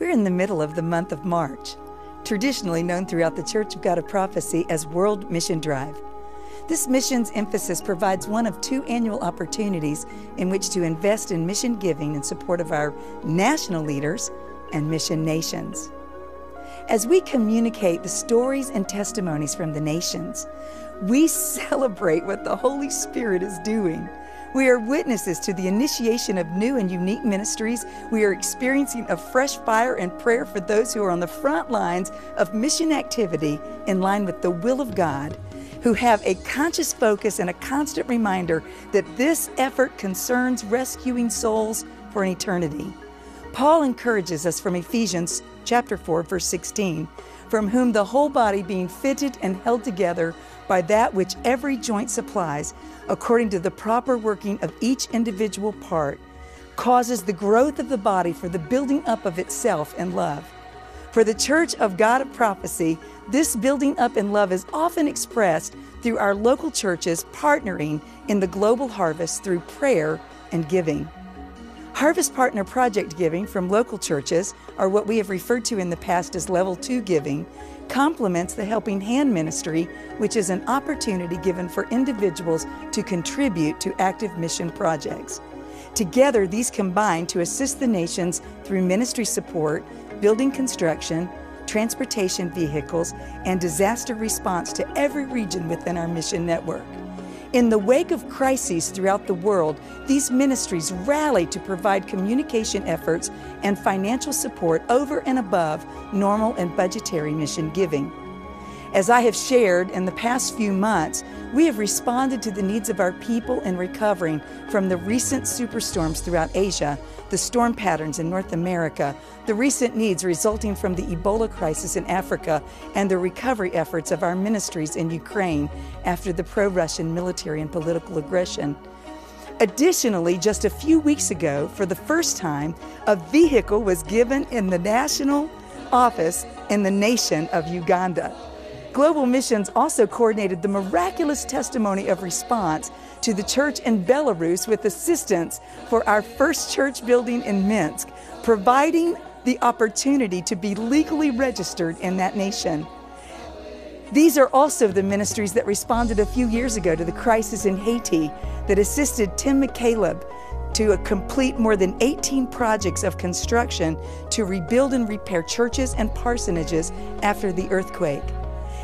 We're in the middle of the month of March, traditionally known throughout the Church of God of Prophecy as World Mission Drive. This missions emphasis provides one of two annual opportunities in which to invest in mission giving in support of our national leaders and mission nations. As we communicate the stories and testimonies from the nations, we celebrate what the Holy Spirit is doing. We are witnesses to the initiation of new and unique ministries. We are experiencing a fresh fire and prayer for those who are on the front lines of mission activity in line with the will of God, who have a conscious focus and a constant reminder that this effort concerns rescuing souls for an eternity. Paul encourages us from Ephesians chapter 4 verse 16, from whom the whole body being fitted and held together by that which every joint supplies, according to the proper working of each individual part, causes the growth of the body for the building up of itself in love. For the Church of God of Prophecy, this building up in love is often expressed through our local churches partnering in the global harvest through prayer and giving. Harvest Partner Project giving from local churches, or what we have referred to in the past as Level 2 giving, complements the Helping Hand Ministry, which is an opportunity given for individuals to contribute to active mission projects. Together, these combine to assist the nations through ministry support, building construction, transportation vehicles, and disaster response to every region within our mission network. In the wake of crises throughout the world, these ministries rally to provide communication efforts and financial support over and above normal and budgetary mission giving. As I have shared in the past few months, we have responded to the needs of our people in recovering from the recent superstorms throughout Asia the storm patterns in North America, the recent needs resulting from the Ebola crisis in Africa, and the recovery efforts of our ministries in Ukraine after the pro Russian military and political aggression. Additionally, just a few weeks ago, for the first time, a vehicle was given in the national office in the nation of Uganda. Global Missions also coordinated the miraculous testimony of response to the church in Belarus with assistance for our first church building in Minsk, providing the opportunity to be legally registered in that nation. These are also the ministries that responded a few years ago to the crisis in Haiti that assisted Tim McCaleb to complete more than 18 projects of construction to rebuild and repair churches and parsonages after the earthquake.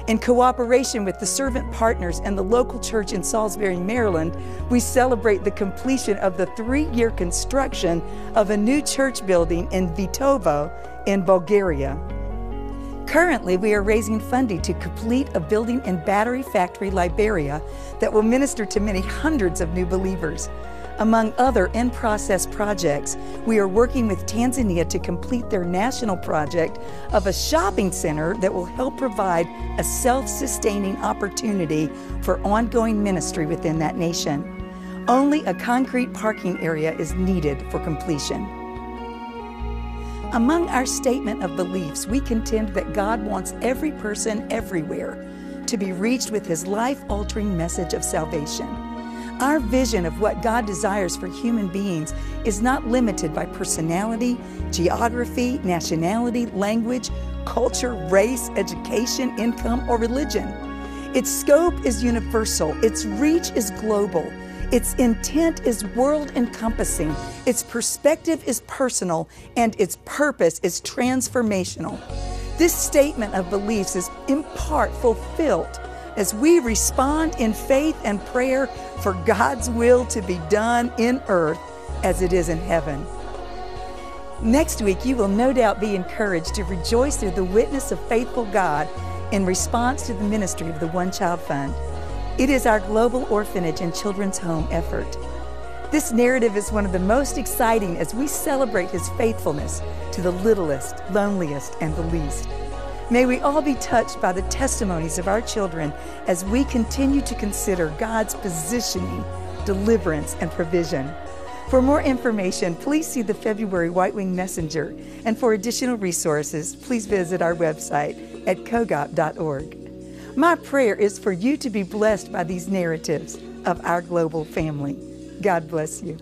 In cooperation with the servant partners and the local church in Salisbury, Maryland, we celebrate the completion of the three year construction of a new church building in Vitovo in Bulgaria. Currently, we are raising funding to complete a building in Battery Factory, Liberia that will minister to many hundreds of new believers. Among other in process projects, we are working with Tanzania to complete their national project of a shopping center that will help provide a self sustaining opportunity for ongoing ministry within that nation. Only a concrete parking area is needed for completion. Among our statement of beliefs, we contend that God wants every person everywhere to be reached with his life altering message of salvation. Our vision of what God desires for human beings is not limited by personality, geography, nationality, language, culture, race, education, income, or religion. Its scope is universal, its reach is global, its intent is world encompassing, its perspective is personal, and its purpose is transformational. This statement of beliefs is in part fulfilled as we respond in faith and prayer for God's will to be done in earth as it is in heaven. Next week, you will no doubt be encouraged to rejoice through the witness of faithful God in response to the ministry of the One Child Fund. It is our global orphanage and children's home effort. This narrative is one of the most exciting as we celebrate His faithfulness to the littlest, loneliest, and the least. May we all be touched by the testimonies of our children as we continue to consider God's positioning, deliverance, and provision. For more information, please see the February White Wing Messenger, and for additional resources, please visit our website at cogop.org. My prayer is for you to be blessed by these narratives of our global family. God bless you.